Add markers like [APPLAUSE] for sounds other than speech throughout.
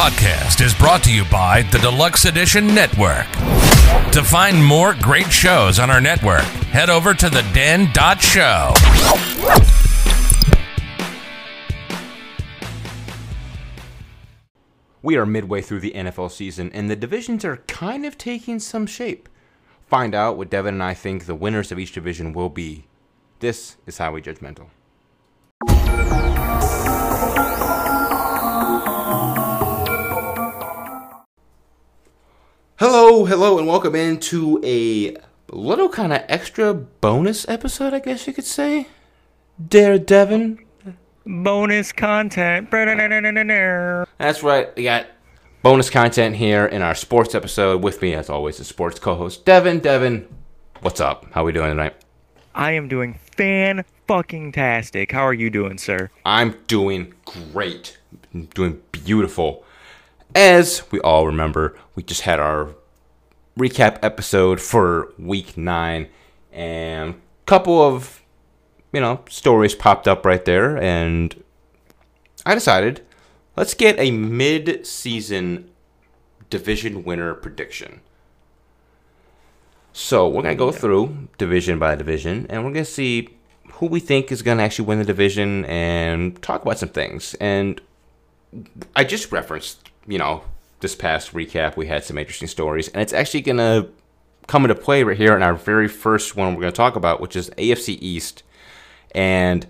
podcast is brought to you by the Deluxe Edition Network. To find more great shows on our network, head over to the den.show. We are midway through the NFL season, and the divisions are kind of taking some shape. Find out what Devon and I think the winners of each division will be. This is Highway Judgmental. Hello, hello, and welcome into a little kind of extra bonus episode, I guess you could say. Dare Devon. Bonus content. That's right. We got bonus content here in our sports episode. With me, as always, the sports co-host Devon. Devon, what's up? How are we doing tonight? I am doing fan fucking tastic. How are you doing, sir? I'm doing great. doing beautiful. As we all remember, we just had our recap episode for week nine, and a couple of you know stories popped up right there, and I decided let's get a mid-season division winner prediction. So we're gonna go through division by division, and we're gonna see who we think is gonna actually win the division, and talk about some things. And I just referenced, you know, this past recap, we had some interesting stories, and it's actually going to come into play right here in our very first one we're going to talk about, which is AFC East. And,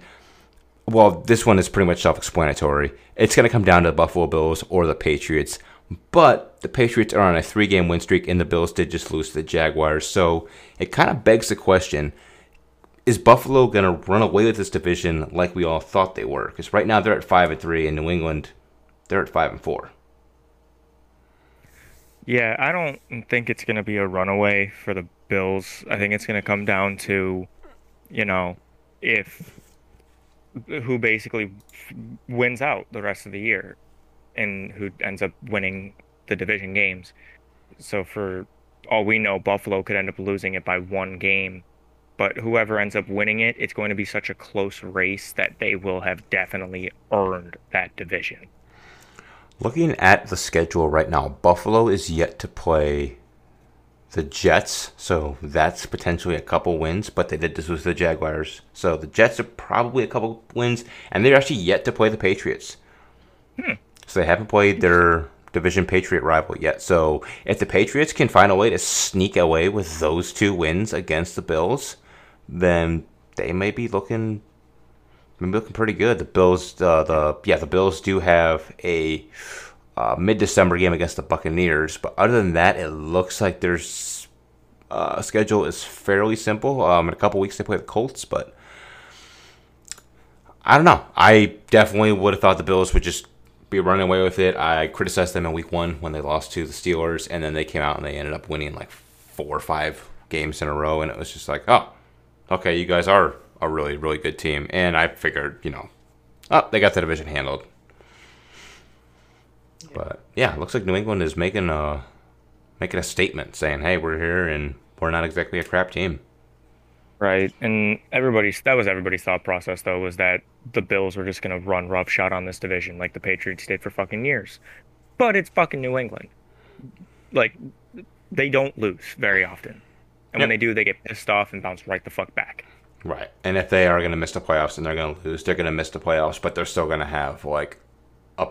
well, this one is pretty much self explanatory. It's going to come down to the Buffalo Bills or the Patriots. But the Patriots are on a three game win streak, and the Bills did just lose to the Jaguars. So it kind of begs the question is Buffalo going to run away with this division like we all thought they were? Because right now they're at 5 and 3, and New England, they're at 5 and 4. Yeah, I don't think it's going to be a runaway for the Bills. I think it's going to come down to, you know, if who basically wins out the rest of the year and who ends up winning the division games. So for all we know, Buffalo could end up losing it by one game. But whoever ends up winning it, it's going to be such a close race that they will have definitely earned that division. Looking at the schedule right now, Buffalo is yet to play the Jets, so that's potentially a couple wins, but they did this with the Jaguars. So the Jets are probably a couple wins, and they're actually yet to play the Patriots. Hmm. So they haven't played their division Patriot rival yet. So if the Patriots can find a way to sneak away with those two wins against the Bills, then they may be looking maybe looking pretty good. The Bills, uh, the yeah, the Bills do have a uh, mid-December game against the Buccaneers, but other than that, it looks like their uh, schedule is fairly simple. Um, in a couple weeks they play the Colts, but I don't know. I definitely would have thought the Bills would just be running away with it. I criticized them in Week One when they lost to the Steelers, and then they came out and they ended up winning like four or five games in a row, and it was just like, oh, okay, you guys are a really, really good team. And I figured, you know, oh, they got the division handled. But yeah, looks like New England is making a making a statement saying, "Hey, we're here and we're not exactly a crap team." Right, and everybody's that was everybody's thought process though was that the Bills were just gonna run roughshod on this division like the Patriots did for fucking years, but it's fucking New England. Like they don't lose very often, and Yep. when they do, they get pissed off and bounce right the fuck back. Right. And if they are going to miss the playoffs and they're going to lose, they're going to miss the playoffs, but they're still going to have like a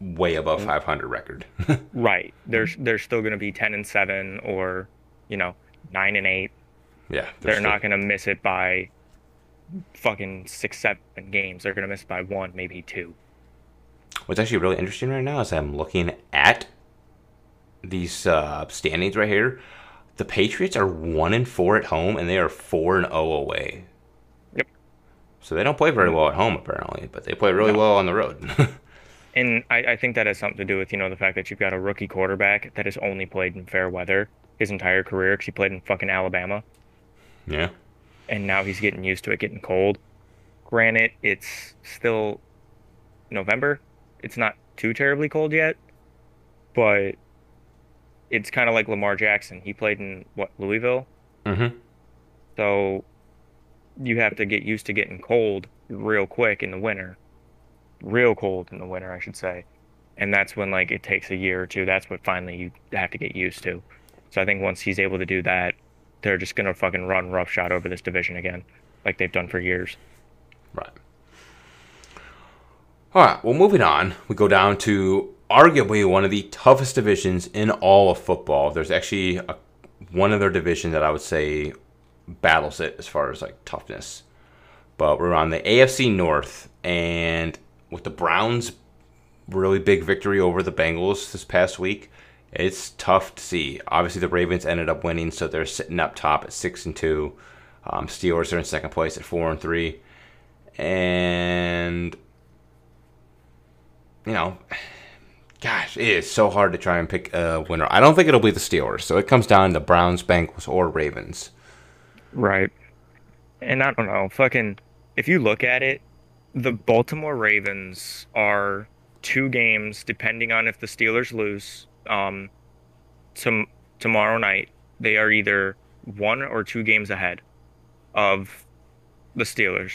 way above 500 record. [LAUGHS] Right, they're they're still gonna be ten and seven or, you know, nine and eight. yeah. They're still- not gonna miss it by fucking six seven games. They're gonna miss it by one, maybe two. What's actually really interesting right now is I'm looking at these uh, standings right here. The Patriots are one and four at home, and they are four and zero away. Yep. So they don't play very well at home, apparently, but they play really No. well on the road. [LAUGHS] And I, I think that has something to do with, you know, the fact that you've got a rookie quarterback that has only played in fair weather his entire career because he played in fucking Alabama. yeah. And now he's getting used to it getting cold. Granted, it's still November. It's not too terribly cold yet. But it's kind of like Lamar Jackson. He played in, what, Louisville? Mm-hmm. So you have to get used to getting cold real quick in the winter. Real cold in the winter, I should say. and that's when like it takes a year or two. That's what finally you have to get used to. So I think once he's able to do that, they're just gonna fucking run roughshod over this division again, like they've done for years. Right. All right. Well, moving on, we go down to arguably one of the toughest divisions in all of football. There's actually a, one other division that I would say battles it as far as like toughness. But we're on the AFC North, and with the Browns' really big victory over the Bengals this past week, it's tough to see. Obviously, the Ravens ended up winning, so they're sitting up top at six and two. Um, Steelers are in second place at four and three, and you know, gosh, it is so hard to try and pick a winner. I don't think it'll be the Steelers, so it comes down to Browns, Bengals, or Ravens. Right. And I don't know, fucking if you look at it, the Baltimore Ravens are two games, depending on if the Steelers lose, um, to, tomorrow night, they are either one or two games ahead of the Steelers.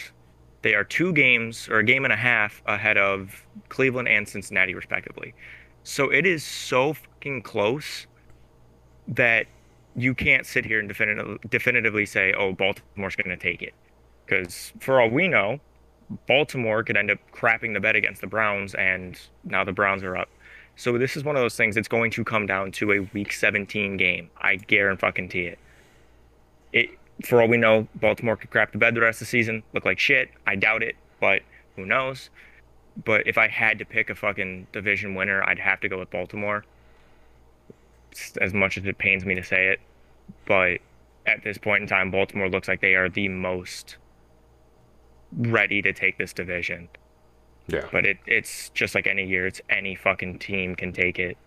They are two games or a game and a half ahead of Cleveland and Cincinnati, respectively. So it is so fucking close that you can't sit here and definitively, definitively say, oh, Baltimore's going to take it. Because for all we know, Baltimore could end up crapping the bed against the Browns, and now the Browns are up. So this is one of those things. It's going to come down to a Week 17 game. I guarantee it. It, for all we know, Baltimore could crap the bed the rest of the season, look like shit. I doubt it, but who knows? But if I had to pick a fucking division winner, I'd have to go with Baltimore. As much as it pains me to say it, but at this point in time, Baltimore looks like they are the most ready to take this division. Yeah. But it, it's just like any year, it's any fucking team can take it.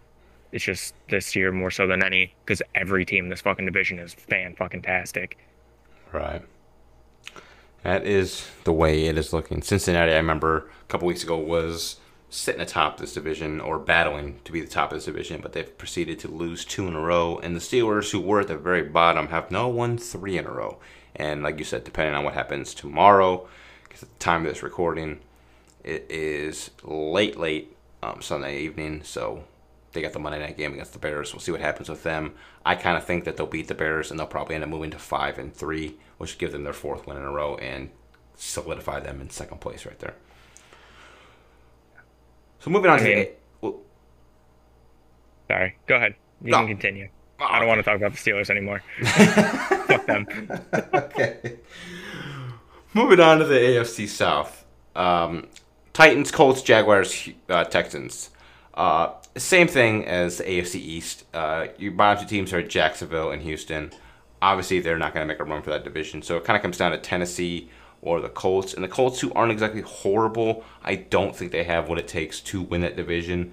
It's just this year more so than any because every team in this fucking division is fan fucking tastic. Right. That is the way it is looking. Cincinnati, I remember a couple weeks ago, was sitting atop this division or battling to be the top of this division, but they've proceeded to lose two in a row. And the Steelers, who were at the very bottom, have now won three in a row. And like you said, depending on what happens tomorrow, because at the time of this recording, it is late, late um, Sunday evening. So they got the Monday night game against the Bears. We'll see what happens with them. I kind of think that they'll beat the Bears and they'll probably end up moving to five and three, which will give them their fourth win in a row and solidify them in second place right there. So moving on I to mean- the, well, Sorry, go ahead. You No. can continue. Oh, I don't want to talk about the Steelers anymore. [LAUGHS] Fuck them. [LAUGHS] okay. Moving on to the AFC South. Um, Titans, Colts, Jaguars, uh, Texans. Uh, same thing as the AFC East. Uh, your bottom two teams are Jacksonville and Houston. Obviously, they're not going to make a run for that division. So it kind of comes down to Tennessee or the Colts. And the Colts, who aren't exactly horrible, I don't think they have what it takes to win that division.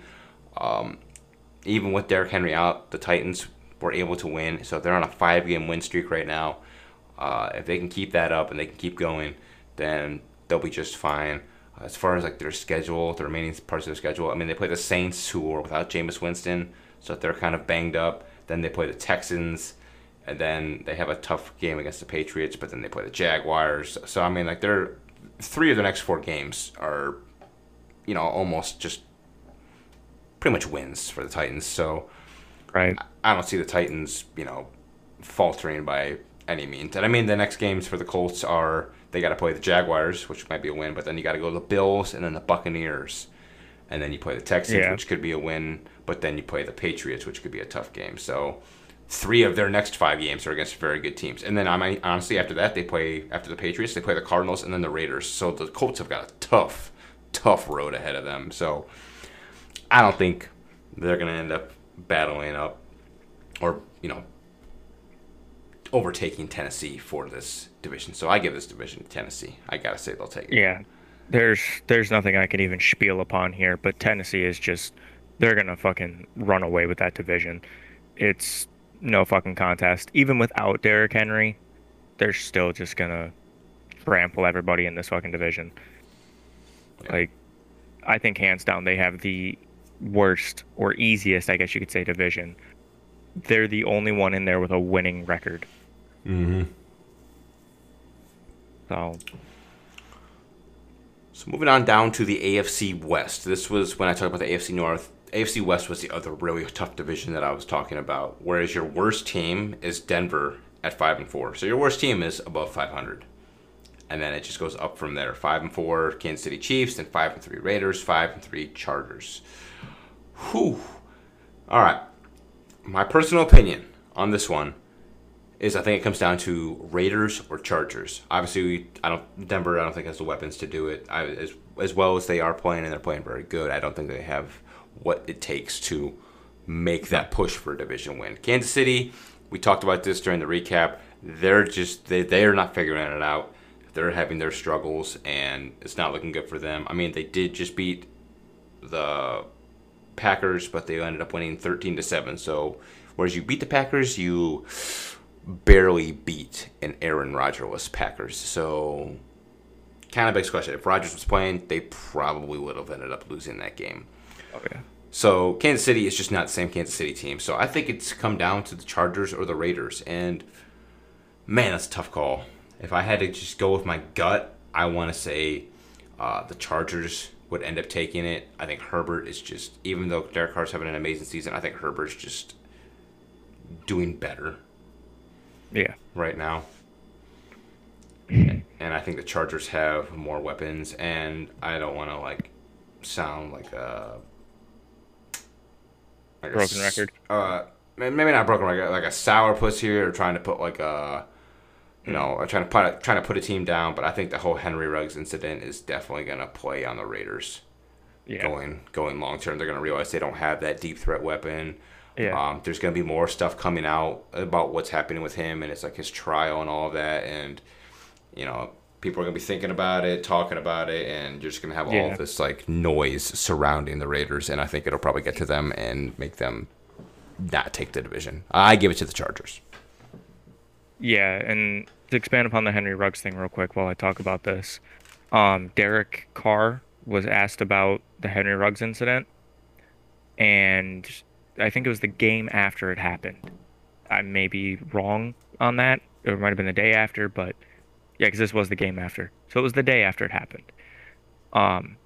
Um, even with Derrick Henry out, the Titans were able to win. So they're on a five game win streak right now. Uh, if they can keep that up and they can keep going, then they'll be just fine. Uh, as far as like their schedule, the remaining parts of their schedule, I mean, they play the Saints, who are without Jameis Winston, so they're kind of banged up. Then they play the Texans, and then they have a tough game against the Patriots, but then they play the Jaguars. So I mean, like they're three of the next four games are, you know, almost just pretty much wins for the Titans. So Right. I don't see the Titans, you know, faltering by any means. And I mean, the next games for the Colts are they got to play the Jaguars, which might be a win, but then you got to go to the Bills and then the Buccaneers, and then you play the Texans, Yeah. which could be a win, but then you play the Patriots, which could be a tough game. So three of their next five games are against very good teams, and then I mean, honestly, after that they play after the Patriots, they play the Cardinals and then the Raiders. So the Colts have got a tough, tough road ahead of them. So I don't think they're going to end up battling up or, you know, overtaking Tennessee for this division. So I give this division to Tennessee. I got to say they'll take it. Yeah. There's there's nothing I can even spiel upon here, but Tennessee is just they're gonna fucking run away with that division. It's no fucking contest. Even without Derrick Henry, they're still just gonna trample everybody in this fucking division. Like, I think hands down they have the worst or easiest, I guess you could say, division. They're the only one in there with a winning record. Mm-hmm. So So moving on down to the AFC West. This was when I talked about the AFC North. AFC West was the other really tough division that I was talking about. Whereas your worst team is Denver at five and four. So your worst team is above 500, and then it just goes up from there. Five and four, Kansas City Chiefs, then five and three Raiders, five and three Chargers. Whew. All right. My personal opinion on this one is I think it comes down to Raiders or Chargers. Obviously, we, I don't Denver. I don't think has the weapons to do it. I, as as well as they are playing and they're playing very good. I don't think they have what it takes to make that push for a division win. Kansas City. We talked about this during the recap. They're just they they are not figuring it out. They're having their struggles and it's not looking good for them. I mean, they did just beat the Packers, but they ended up winning 13 to 7. So, whereas you beat the Packers, you barely beat an Aaron Rodgers Packers. So, kind of begs question. If Rodgers was playing, they probably would have ended up losing that game. Oh yeah. So Kansas City is just not the same Kansas City team. So I think it's come down to the Chargers or the Raiders. And man, that's a tough call. If I had to just go with my gut, I want to say uh, the Chargers would end up taking it. I think Herbert is just, even though Derek Carr's having an amazing season, I think Herbert's just doing better Yeah. right now. [CLEARS THROAT] and I think the Chargers have more weapons, and I don't want to like sound like a like Broken s- record? Uh, maybe not broken record, like a sour puss here, or trying to put like a, you know, trying to put a, trying to put a team down. But I think the whole Henry Ruggs incident is definitely gonna play on the Raiders Yeah. going going long term. They're gonna realize they don't have that deep threat weapon. Yeah. Um, there's gonna be more stuff coming out about what's happening with him, and it's like his trial and all of that, and you know people are gonna be thinking about it, talking about it, and you're just gonna have all Yeah. this like noise surrounding the Raiders, and I think it'll probably get to them and make them not take the division. I give it to the Chargers. Yeah, and to expand upon the Henry Ruggs thing real quick while I talk about this, um, Derek Carr was asked about the Henry Ruggs incident, and I think it was the game after it happened. I may be wrong on that. It might have been the day after, but yeah, because this was the game after, so it was the day after it happened. Um,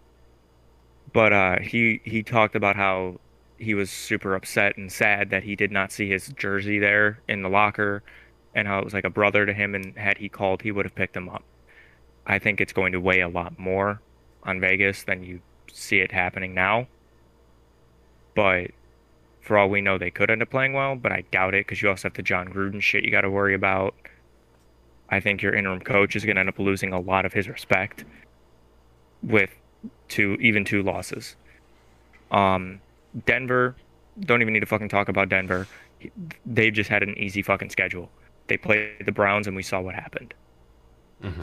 but uh, he he talked about how he was super upset and sad that he did not see his jersey there in the locker and how it was like a brother to him and had he called he would have picked him up i think it's going to weigh a lot more on vegas than you see it happening now but for all we know they could end up playing well but i doubt it because you also have the jon gruden shit you got to worry about i think your interim coach is going to end up losing a lot of his respect with two even two losses um denver don't even need to fucking talk about denver they've just had an easy fucking schedule. They played the Browns and we saw what happened.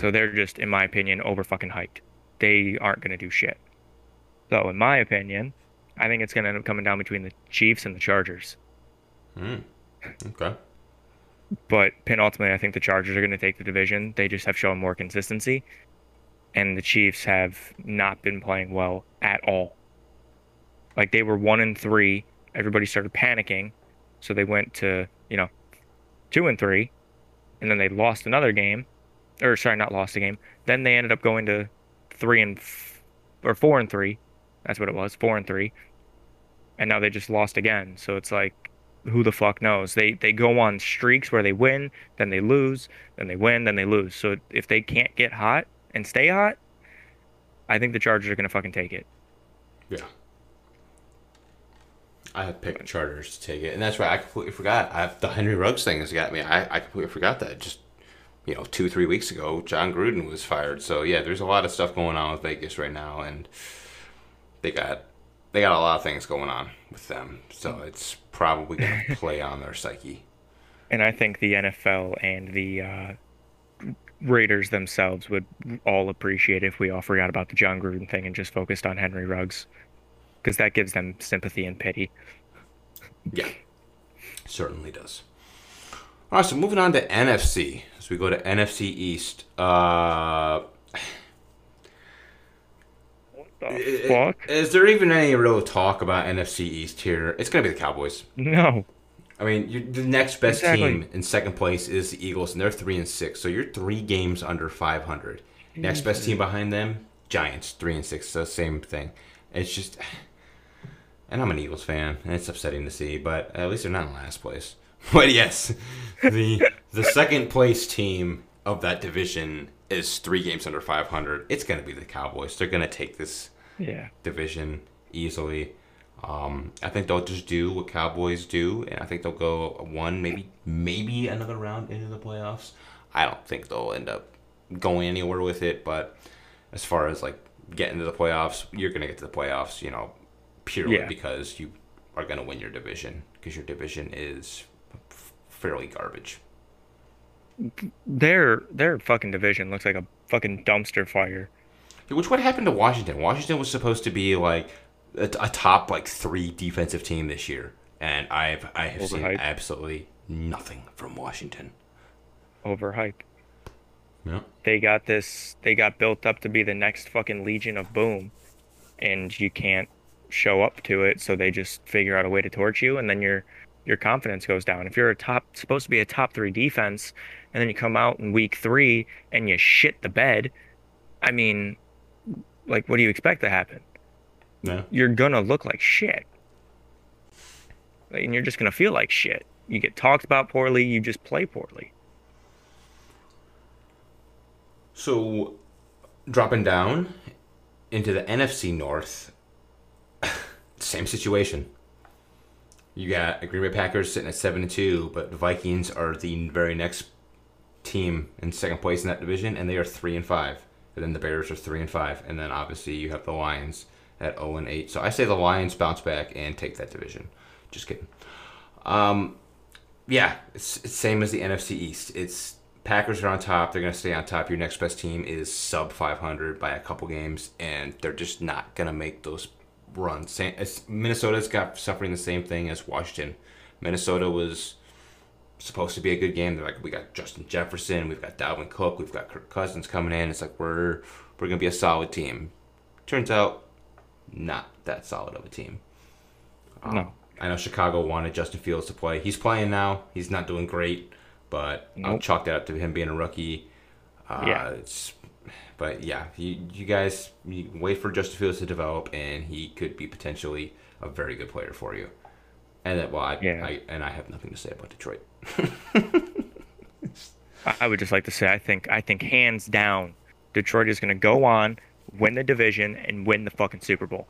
So they're just, in my opinion, over fucking hyped. They aren't going to do shit. So, in my opinion, I think it's going to end up coming down between the Chiefs and the Chargers. Hmm. Okay. But penultimately, I think the Chargers are going to take the division. They just have shown more consistency. And the Chiefs have not been playing well at all. Like they were one and three. Everybody started panicking. So they went to, you know, two and three. And then they lost another game. Or sorry, not lost a game. Then they ended up going to three and f- or four and three. That's what it was. Four and three. And now they just lost again. So it's like who the fuck knows? They they go on streaks where they win, then they lose, then they win, then they lose. So if they can't get hot and stay hot, I think the Chargers are gonna fucking take it. Yeah. I have picked Chargers to take it, and that's right. I completely forgot. I the Henry Ruggs thing has got me. I, I completely forgot that. Just you know, two three weeks ago, Jon Gruden was fired. So yeah, there's a lot of stuff going on with Vegas right now, and they got they got a lot of things going on with them. So it's probably gonna [LAUGHS] play on their psyche. And I think the NFL and the uh, Raiders themselves would all appreciate if we all forgot about the Jon Gruden thing and just focused on Henry Ruggs, because that gives them sympathy and pity. Yeah, certainly does. All right, so moving on to NFC. As we go to NFC East, uh, the fuck? Is there even any real talk about NFC East here? It's gonna be the Cowboys. No. I mean, you the next best Exactly. team in second place is the Eagles, and they're three and six. So you're three games under 500. Next best team behind them Giants three and six, So same thing. It's just, and I'm an Eagles fan, and it's upsetting to see, but at least they're not in last place. [LAUGHS] But yes, the the second place team of that division is three games under 500. It's going to be the Cowboys. They're going to take this Yeah. division easily. Um, I think they'll just do what Cowboys do, and I think they'll go one, maybe maybe another round into the playoffs. I don't think they'll end up going anywhere with it, but as far as like getting to the playoffs, you're gonna get to the playoffs, you know, purely Yeah. because you are gonna win your division because your division is f- fairly garbage. Their their fucking division looks like a fucking dumpster fire. Which what happened to Washington? Washington was supposed to be like a, a top like three defensive team this year, and I've I have seen absolutely nothing from Washington. Overhyped. Yeah. They got this. They got built up to be the next fucking Legion of Boom, and you can't show up to it. So they just figure out a way to torch you, and then your your confidence goes down. If you're a top supposed to be a top three defense, and then you come out in week three and you shit the bed, I mean, like, what do you expect to happen? No. You're gonna look like shit, and you're just gonna feel like shit. You get talked about poorly. You just play poorly. So, dropping down into the NFC North, [LAUGHS] same situation. You got Green Bay Packers sitting at seven and two, but the Vikings are the very next team in second place in that division, and they are three and five. And then the Bears are three and five, and then obviously you have the Lions at zero and eight. So I say the Lions bounce back and take that division. Just kidding. Um, yeah, it's, it's same as the NFC East. It's Packers are on top. They're gonna stay on top. Your next best team is sub 500 by a couple games, and they're just not gonna make those runs. Minnesota's got suffering the same thing as Washington. Minnesota was supposed to be a good game. They're like, we got Justin Jefferson, we've got Dalvin Cook, we've got Kirk Cousins coming in. It's like we're we're gonna be a solid team. Turns out, not that solid of a team. Um, No. I know Chicago wanted Justin Fields to play. He's playing now. He's not doing great, but I'll chalk that up to him being a rookie. Uh, Yeah. It's, but yeah, you, you guys you wait for Justin Fields to develop, and he could be potentially a very good player for you. And that, well, I, Yeah. I and I have nothing to say about Detroit. [LAUGHS] I- would just like to say I think I think hands down, Detroit is going to go on, win the division, and win the fucking Super Bowl.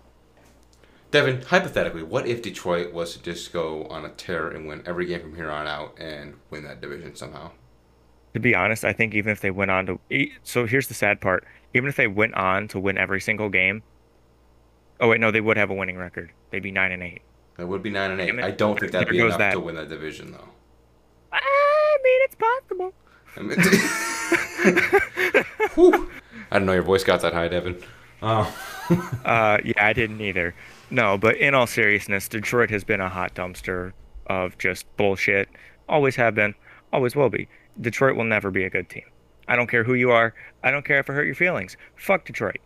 Devon, hypothetically, what if Detroit was to just go on a tear and win every game from here on out and win that division somehow? To be honest, I think even if they went on to so here's the sad part, even if they went on to win every single game. Oh wait, no, they would have a winning record. They'd be nine and eight. It would be nine and eight. I don't think that'd be enough that. to win that division, though. I mean, it's possible. I [LAUGHS] mean, Whew. I didn't know your voice got that high, Devon. Oh, [LAUGHS] Uh, yeah, I didn't either. No, but in all seriousness, Detroit has been a hot dumpster of just bullshit. Always have been, always will be. Detroit will never be a good team. I don't care who you are. I don't care if it hurt your feelings. Fuck Detroit.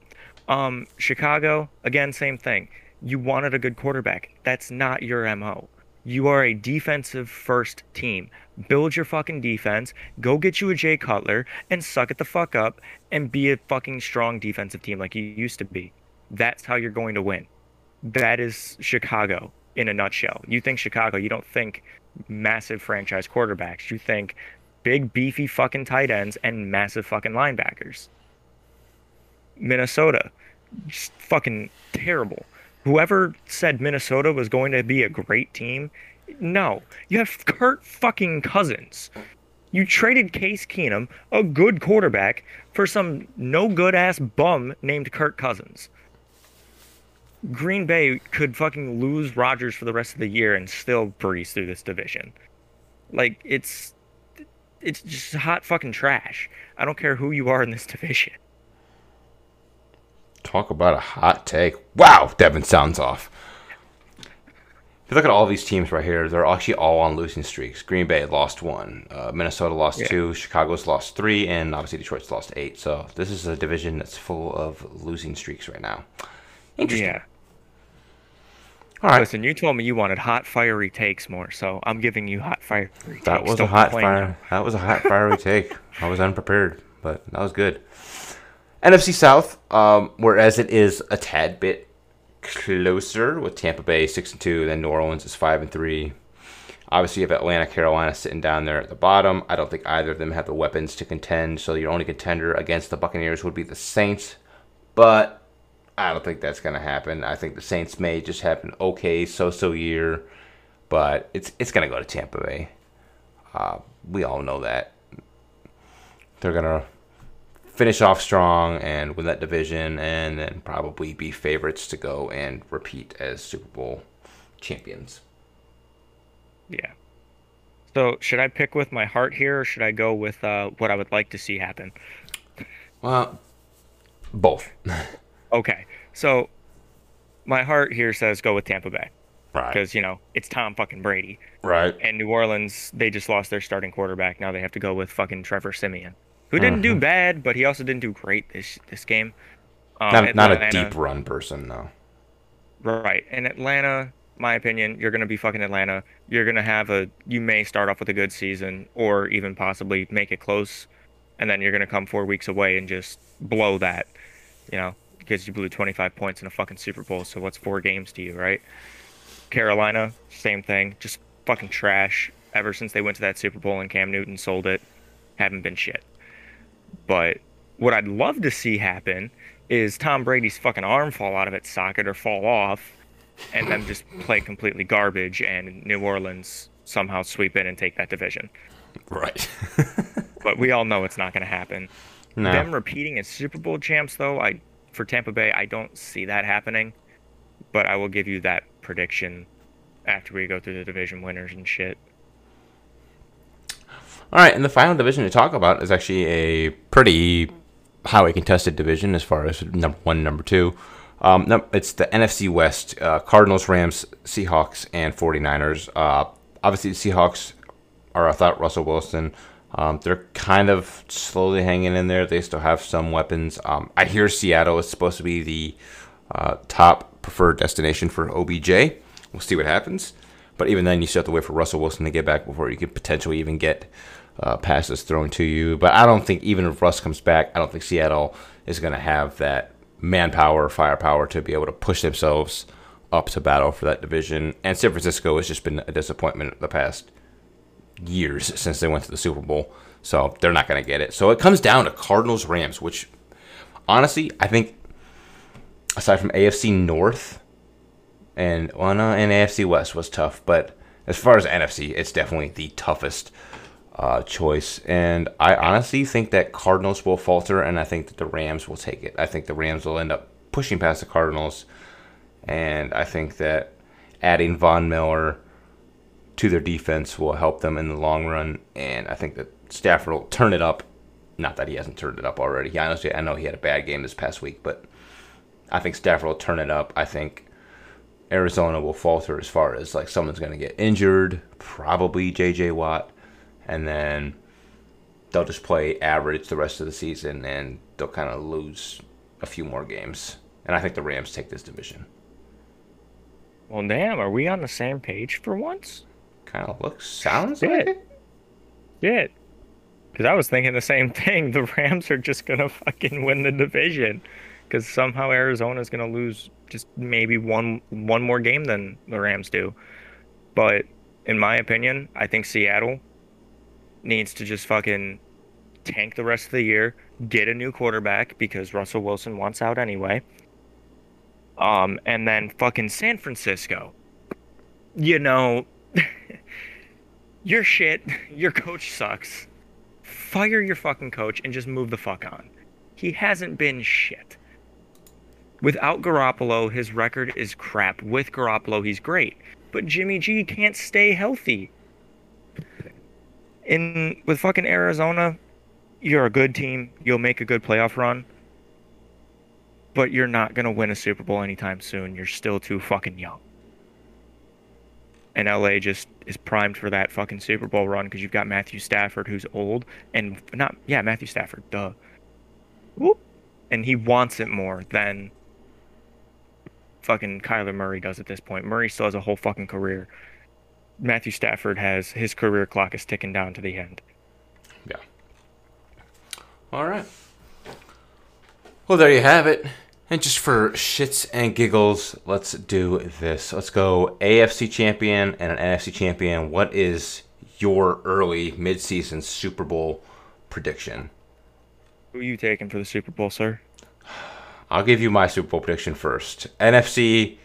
Um, Chicago, again, same thing. You wanted a good quarterback. That's not your MO. You are a defensive first team. Build your fucking defense, go get you a Jay Cutler, and suck it the fuck up and be a fucking strong defensive team like you used to be. That's how you're going to win. That is Chicago in a nutshell. You think Chicago, you don't think massive franchise quarterbacks. You think big, beefy fucking tight ends and massive fucking linebackers. Minnesota, just fucking terrible. Whoever said Minnesota was going to be a great team, no. You have Kurt fucking Cousins. You traded Case Keenum, a good quarterback, for some no good ass bum named Kirk Cousins. Green Bay could fucking lose Rodgers for the rest of the year and still breeze through this division. Like it's it's just hot fucking trash. I don't care who you are in this [LAUGHS] division. Talk about a hot take. Wow, Devon sounds off. If you look at all these teams right here, they're actually all on losing streaks. Green Bay lost one, uh, Minnesota lost Yeah. two, Chicago's lost three, and obviously Detroit's lost eight. So this is a division that's full of losing streaks right now. Interesting. Yeah. All right. Listen, you told me you wanted hot fiery takes more, so I'm giving you hot fiery takes. That was a Don't hot fire. now. That was a hot fiery [LAUGHS] take. I was unprepared, but that was good. NFC South, um, whereas it is a tad bit closer with Tampa Bay six and two, then New Orleans is five and three. Obviously, you have Atlanta, Carolina sitting down there at the bottom. I don't think either of them have the weapons to contend. So your only contender against the Buccaneers would be the Saints, but I don't think that's going to happen. I think the Saints may just have an okay so-so year, but it's it's going to go to Tampa Bay. Uh, we all know that they're going to finish off strong and win that division, and then probably be favorites to go and repeat as Super Bowl champions. Yeah. So should I pick with my heart here, or should I go with uh, what I would like to see happen? Well, both. [LAUGHS] Okay. So my heart here says go with Tampa Bay right. because you know it's Tom fucking Brady, Right. and New Orleans they just lost their starting quarterback. Now they have to go with fucking Trevor Siemian, who didn't do bad, but he also didn't do great this this game. Um, Not, not a deep run person, though. Right. In Atlanta, my opinion, you're going to be fucking Atlanta. You're going to have a, you may start off with a good season or even possibly make it close. And then you're going to come four weeks away and just blow that, you know, because you blew 25 points in a fucking Super Bowl. So what's four games to you, right? Carolina, same thing. Just fucking trash. Ever since they went to that Super Bowl and Cam Newton sold it, haven't been shit. But what I'd love to see happen is Tom Brady's fucking arm fall out of its socket or fall off, and then just play completely garbage, and New Orleans somehow sweep in and take that division. Right. [LAUGHS] But we all know it's not going to happen. no. Them repeating as Super Bowl champs, though, I for Tampa Bay, I don't see that happening. But I will give you that prediction after we go through the division winners and shit. All right, and the final division to talk about is actually a pretty highly contested division as far as number one, number two. Um, no, it's the NFC West uh, Cardinals, Rams, Seahawks, and 49ers. Uh, obviously, the Seahawks are without Russell Wilson. Um, they're kind of slowly hanging in there. They still have some weapons. Um, I hear Seattle is supposed to be the uh, top preferred destination for OBJ. We'll see what happens. But even then, you still have to wait for Russell Wilson to get back before you could potentially even get uh, passes thrown to you. But I don't think even if Russ comes back, I don't think Seattle is going to have that manpower, firepower to be able to push themselves up to battle for that division. And San Francisco has just been a disappointment the past years since they went to the Super Bowl. So they're not going to get it. So it comes down to Cardinals Rams, which honestly, I think aside from AFC North and well, no, and AFC West was tough, but as far as NFC, it's definitely the toughest uh, choice. And I honestly think that Cardinals will falter, and I think that the Rams will take it. I think the Rams will end up pushing past the Cardinals, and I think that adding Von Miller to their defense will help them in the long run. And I think that Stafford will turn it up. Not that he hasn't turned it up already. He honestly, I know he had a bad game this past week, but I think Stafford will turn it up. I think Arizona will falter as far as like someone's going to get injured, probably J.J. Watt, and then they'll just play average the rest of the season and they'll kind of lose a few more games. And I think the Rams take this division. Well, damn, are we on the same page for once? Kind of looks, sounds Shit. like it. Shit. Because I was thinking the same thing. The Rams are just going to fucking win the division. Because somehow Arizona's going to lose just maybe one one more game than the Rams do. But in my opinion, I think Seattle needs to just fucking tank the rest of the year, get a new quarterback because Russell Wilson wants out anyway. Um, and then fucking San Francisco. You know, [LAUGHS] your shit, your coach sucks. Fire your fucking coach and just move the fuck on. He hasn't been shit. Without Garoppolo, his record is crap. With Garoppolo, he's great. But Jimmy G can't stay healthy. In with fucking Arizona, you're a good team. You'll make a good playoff run. But you're not gonna win a Super Bowl anytime soon. You're still too fucking young. And LA just is primed for that fucking Super Bowl run because you've got Matthew Stafford, who's old, and not yeah, Matthew Stafford, duh. Whoop. And he wants it more than fucking Kyler Murray does at this point. Murray still has a whole fucking career. Matthew Stafford has his career clock is ticking down to the end. Yeah. All right. Well, there you have it. And just for shits and giggles, let's do this. Let's go AFC champion and an NFC champion. What is your early midseason Super Bowl prediction? Who are you taking for the Super Bowl, sir? I'll give you my Super Bowl prediction first. NFC,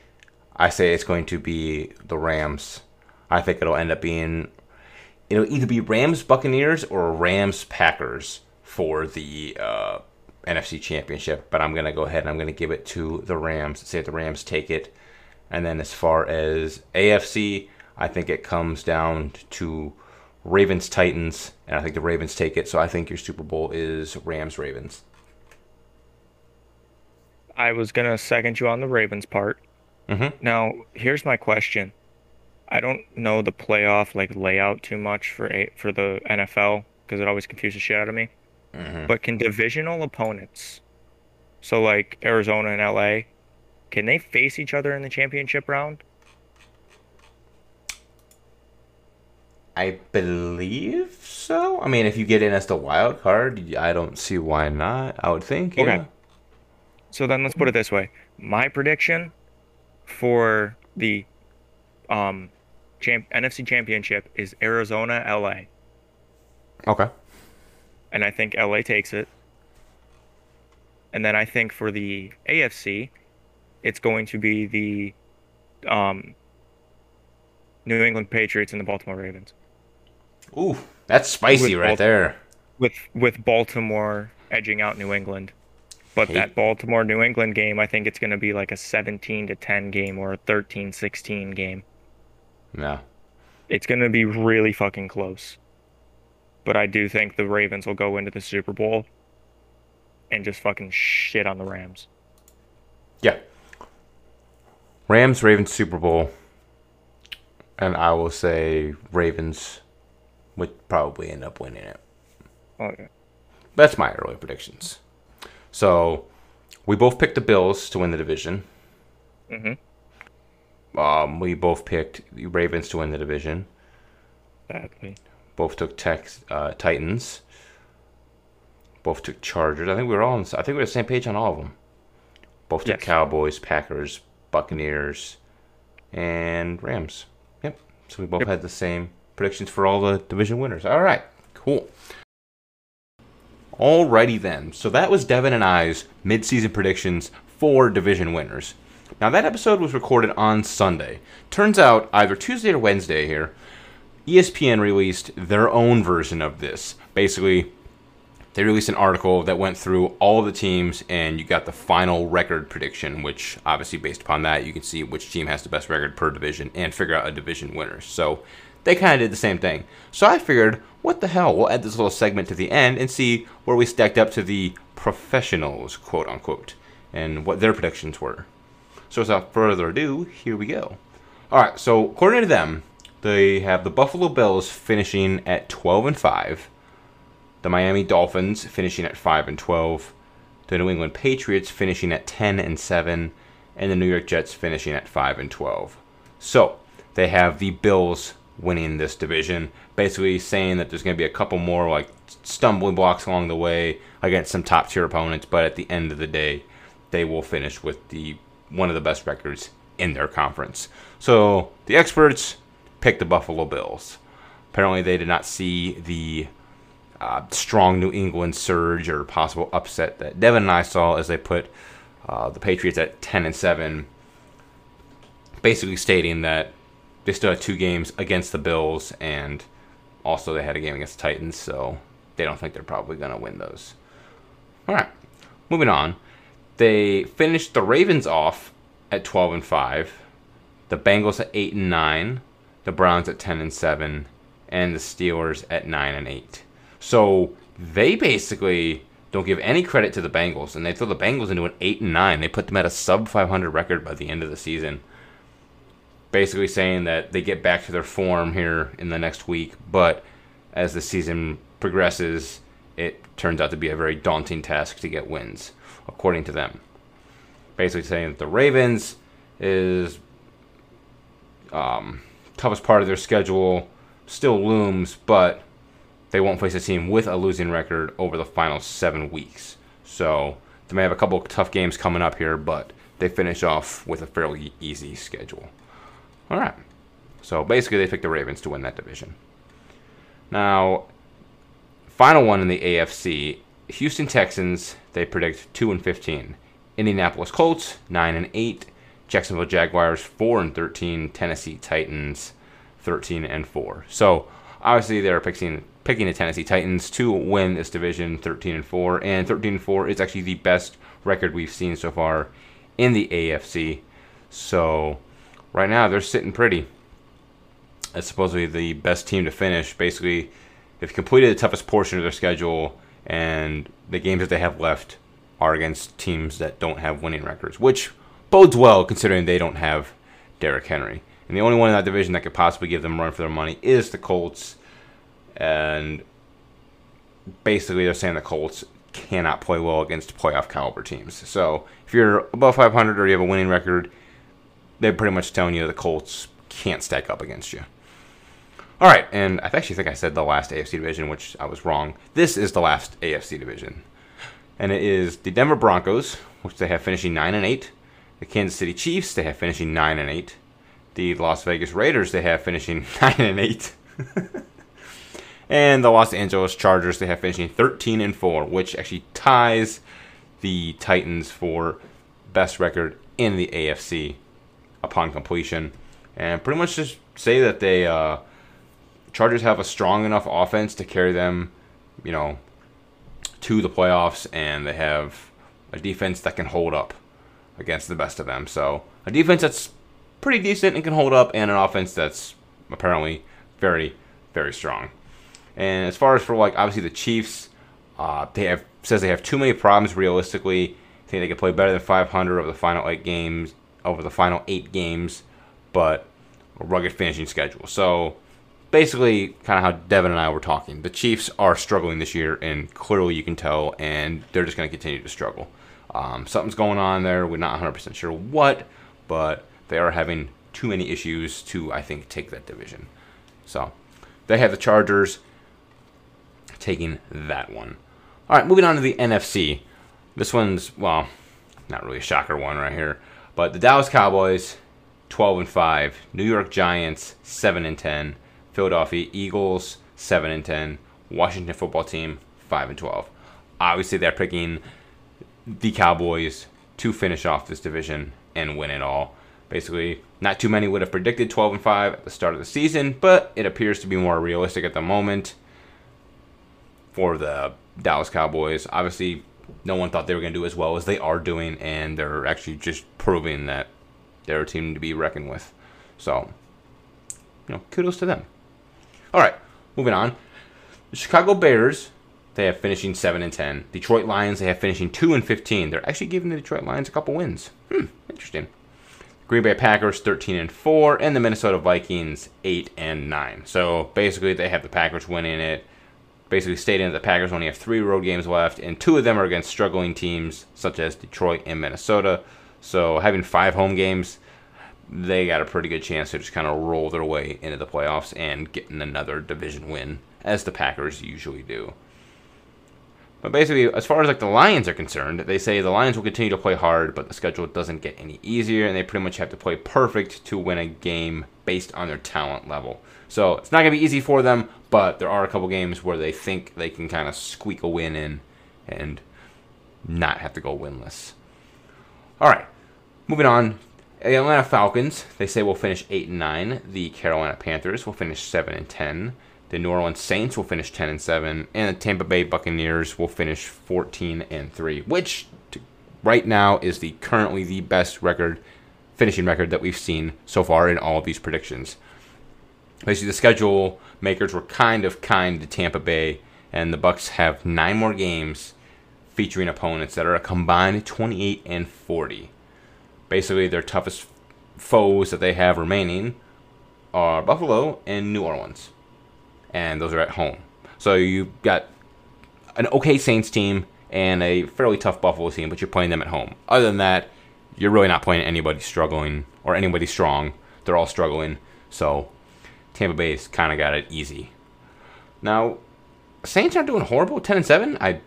I say it's going to be the Rams. I think it'll end up being it'll either be Rams Buccaneers or Rams Packers for the uh, NFC Championship. But I'm gonna go ahead and I'm gonna give it to the Rams. Say the Rams take it. And then as far as AFC, I think it comes down to Ravens Titans, and I think the Ravens take it. So I think your Super Bowl is Rams Ravens. I was gonna second you on the Ravens part. Mhm. Now, here's my question. I don't know the playoff like layout too much for a, for the NFL because it always confuses shit out of me. But can divisional opponents, so like Arizona and LA, can they face each other in the championship round? I believe so. I mean, if you get in as the wild card, I don't see why not. I would think. Okay. Yeah. So then let's put it this way. My prediction for the um champ- NFC championship is Arizona LA. Okay. and I think LA takes it. And then I think for the AFC, it's going to be the um, New England Patriots and the Baltimore Ravens, Ooh, that's spicy With right there. with with Baltimore edging out New England. But Hey. that Baltimore New England game, I think it's going to be like a 17 to 10 game or a 13-16 game. Yeah. It's going to be really fucking close. But I do think the Ravens will go into the Super Bowl and just fucking shit on the Rams. Yeah. Rams, Ravens, Super Bowl. And I will say Ravens would probably end up winning it. Okay. That's my early predictions. So we both picked the Bills to win the division. Mhm. Um, we both picked the Ravens to win the division. Badly. Both took Tex, uh, Titans. Both took Chargers. I think we were all on. I think we were on the same page on all of them. Both took Yes. Cowboys, Packers, Buccaneers, and Rams. Yep. So we both Yep. had the same predictions for all the division winners. All right. Cool. Alrighty then. So that was Devon and I's mid-season predictions for division winners. Now that episode was recorded on Sunday. Turns out either Tuesday or Wednesday here, ESPN released their own version of this. Basically, they released an article that went through all the teams and you got the final record prediction, which obviously based upon that you can see which team has the best record per division and figure out a division winner. So they kind of did the same thing. So I figured, what the hell? We'll add this little segment to the end and see where we stacked up to the professionals, quote unquote, and what their predictions were. So without further ado, here we go. All right, so according to them, they have the Buffalo Bills finishing at 12 and 5, the Miami Dolphins finishing at 5 and 12, the New England Patriots finishing at 10 and 7, and the New York Jets finishing at 5 and 12. So, they have the Bills winning this division, basically saying that there's going to be a couple more like stumbling blocks along the way against some top tier opponents, but at the end of the day, they will finish with the one of the best records in their conference. So, the experts picked the Buffalo Bills. Apparently, they did not see the uh, strong New England surge or possible upset that Devon and I saw as they put uh, the Patriots at 10 and 7, basically stating that they still had two games against the Bills and also they had a game against the Titans, so they don't think they're probably going to win those. All right, moving on. They finished the Ravens off at 12 and 5, the Bengals at 8 and 9, the Browns at 10 and 7, and the Steelers at 9 and 8. So they basically don't give any credit to the Bengals, and they throw the Bengals into an 8 and 9. They put them at a sub 500 record by the end of the season. Basically saying that they get back to their form here in the next week, but as the season progresses, it turns out to be a very daunting task to get wins, according to them. Basically saying that the Ravens is um, toughest part of their schedule still looms, but they won't face a team with a losing record over the final seven weeks. So They may have a couple tough games coming up here, but they finish off with a fairly easy schedule. All right. So basically, they picked the Ravens to win that division. Now, final one in the AFC Houston Texans, they predict 2 and 15. Indianapolis Colts, 9 and 8. Jacksonville Jaguars, 4 and 13. Tennessee Titans, 13 and 4. So, obviously, they're picking picking the Tennessee Titans to win this division 13 and 4 and 13 and 4 is actually the best record we've seen so far in the AFC. So, right now they're sitting pretty. It's supposedly the best team to finish. Basically, they've completed the toughest portion of their schedule and the games that they have left are against teams that don't have winning records, which bodes well considering they don't have Derrick Henry. And the only one in that division that could possibly give them a run for their money is the Colts. And basically, they're saying the Colts cannot play well against playoff caliber teams. So if you're above 500 or you have a winning record, they're pretty much telling you the Colts can't stack up against you. All right, and I actually think I said the last AFC division, which I was wrong. This is the last AFC division, and it is the Denver Broncos, which they have finishing nine and eight. The Kansas City Chiefs, they have finishing nine and eight. The Las Vegas Raiders, they have finishing [LAUGHS] nine and eight. [LAUGHS] and the Los Angeles Chargers, they have finishing 13 and 4, which actually ties the Titans for best record in the AFC upon completion. And pretty much just say that they uh, Chargers have a strong enough offense to carry them, you know, to the playoffs, and they have a defense that can hold up against the best of them. So a defense that's pretty decent and can hold up, and an offense that's apparently very, very strong. And as far as for like obviously the Chiefs, uh, they have says they have too many problems realistically. I think they could play better than 500 over the final eight games, over the final eight games, but a rugged finishing schedule. So basically, kind of how Devon and I were talking. The Chiefs are struggling this year, and clearly you can tell, and they're just going to continue to struggle. Um, something's going on there. We're not 100% sure what, but they are having too many issues to, I think, take that division. So they have the Chargers taking that one. All right, moving on to the NFC. This one's, well, not really a shocker one right here, but the Dallas Cowboys, 12 and 5, New York Giants, 7 and 10, Philadelphia Eagles, 7 and 10, Washington football team, 5 and 12. Obviously, they're picking the Cowboys to finish off this division and win it all. Basically, not too many would have predicted 12 and 5 at the start of the season, but it appears to be more realistic at the moment for the Dallas Cowboys. Obviously, no one thought they were going to do as well as they are doing, and they're actually just proving that they're a team to be reckoned with. So, you know, kudos to them. All right, moving on. The Chicago Bears, they have finishing 7 and 10. Detroit Lions, they have finishing 2 and 15. They're actually giving the Detroit Lions a couple wins. Hmm, interesting. Green Bay Packers 13 and 4 and the Minnesota Vikings 8 and 9. So basically they have the Packers winning it. Basically stating that the Packers only have 3 road games left and two of them are against struggling teams such as Detroit and Minnesota. So having 5 home games they got a pretty good chance to just kind of roll their way into the playoffs and getting another division win, as the Packers usually do. But basically, as far as like the Lions are concerned, they say the Lions will continue to play hard, but the schedule doesn't get any easier, and they pretty much have to play perfect to win a game based on their talent level. So it's not gonna be easy for them, but there are a couple games where they think they can kind of squeak a win in and not have to go winless. All right, moving on the Atlanta Falcons, they say will finish 8 and 9. The Carolina Panthers will finish 7 and 10. The New Orleans Saints will finish 10 and 7, and the Tampa Bay Buccaneers will finish 14 and 3, which right now is the currently the best record finishing record that we've seen so far in all of these predictions. Basically, the schedule makers were kind of kind to Tampa Bay, and the Bucs have nine more games featuring opponents that are a combined 28 and 40 basically their toughest foes that they have remaining are Buffalo and New Orleans, and those are at home. So you've got an okay Saints team and a fairly tough Buffalo team, but you're playing them at home. Other than that, you're really not playing anybody struggling or anybody strong. They're all struggling. So Tampa Bay's kind of got it easy. Now, Saints aren't doing horrible. Ten and seven. I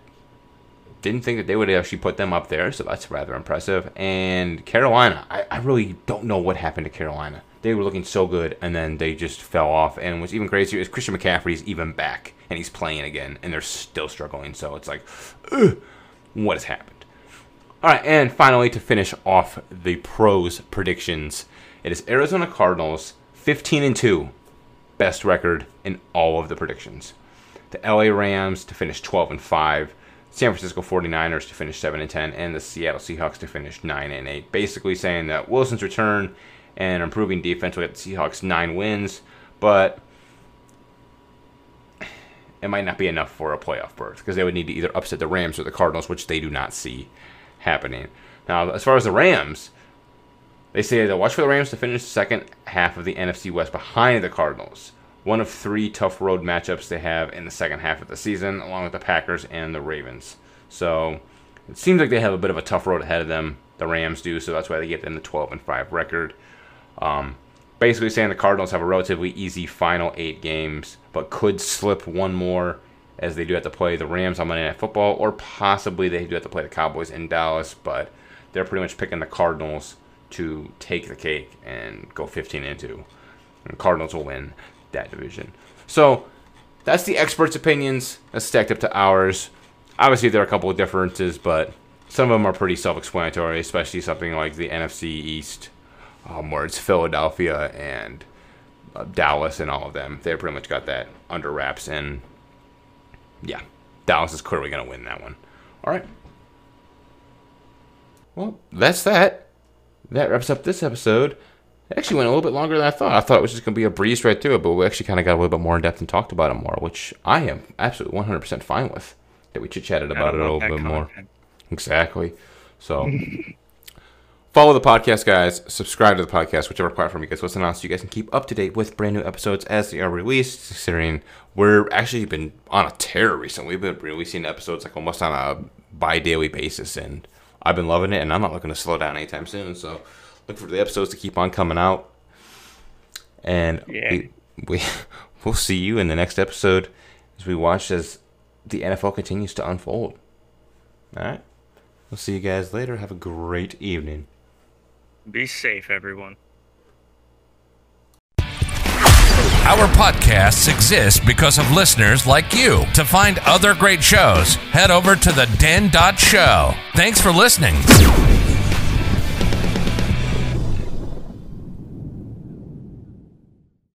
didn't think that they would actually put them up there, so that's rather impressive. And Carolina, I, I really don't know what happened to Carolina. They were looking so good, and then they just fell off. And what's even crazier is Christian McCaffrey's even back, and he's playing again, and they're still struggling. So it's like, ugh, what has happened? All right, and finally, to finish off the pros predictions, it is Arizona Cardinals 15 and 2, best record in all of the predictions. The LA Rams to finish 12 and 5, San Francisco 49ers to finish 7 and 10, and the Seattle Seahawks to finish 9 and 8. Basically saying that Wilson's return and improving defense will get the Seahawks 9 wins, but it might not be enough for a playoff berth because they would need to either upset the Rams or the Cardinals, which they do not see happening. Now, as far as the Rams, they say they'll watch for the Rams to finish the second half of the NFC West behind the Cardinals. One of three tough road matchups they have in the second half of the season, along with the Packers and the Ravens. So it seems like they have a bit of a tough road ahead of them. The Rams do, so that's why they get in the 12 and 5 record. Um, basically saying the Cardinals have a relatively easy final eight games, but could slip one more as they do have to play the Rams on Monday Night Football, or possibly they do have to play the Cowboys in Dallas, but they're pretty much picking the Cardinals to take the cake and go 15 and 2. And Cardinals will win that division. So that's the experts' opinions that's stacked up to ours. Obviously, there are a couple of differences, but some of them are pretty self explanatory, especially something like the NFC East, um, where it's Philadelphia and uh, Dallas and all of them. They pretty much got that under wraps, and yeah, Dallas is clearly going to win that one. All right. Well, that's that. That wraps up this episode. It actually went a little bit longer than I thought. I thought it was just going to be a breeze right through it, but we actually kind of got a little bit more in depth and talked about it more, which I am absolutely 100% fine with. That we chit chatted about it a little bit content. more. Exactly. So. [LAUGHS] Follow the podcast, guys. Subscribe to the podcast, whichever platform you guys listen on, so you guys can keep up to date with brand new episodes as they are released. Considering we're actually been on a tear recently, we've been releasing episodes like almost on a bi-daily basis, and I've been loving it. And I'm not looking to slow down anytime soon. So look for the episodes to keep on coming out, and yeah. we, [LAUGHS] we we'll see you in the next episode as we watch as the NFL continues to unfold. All right, we'll see you guys later. Have a great evening. Be safe, everyone. Our podcasts exist because of listeners like you. To find other great shows, head over to the Den Show. Thanks for listening.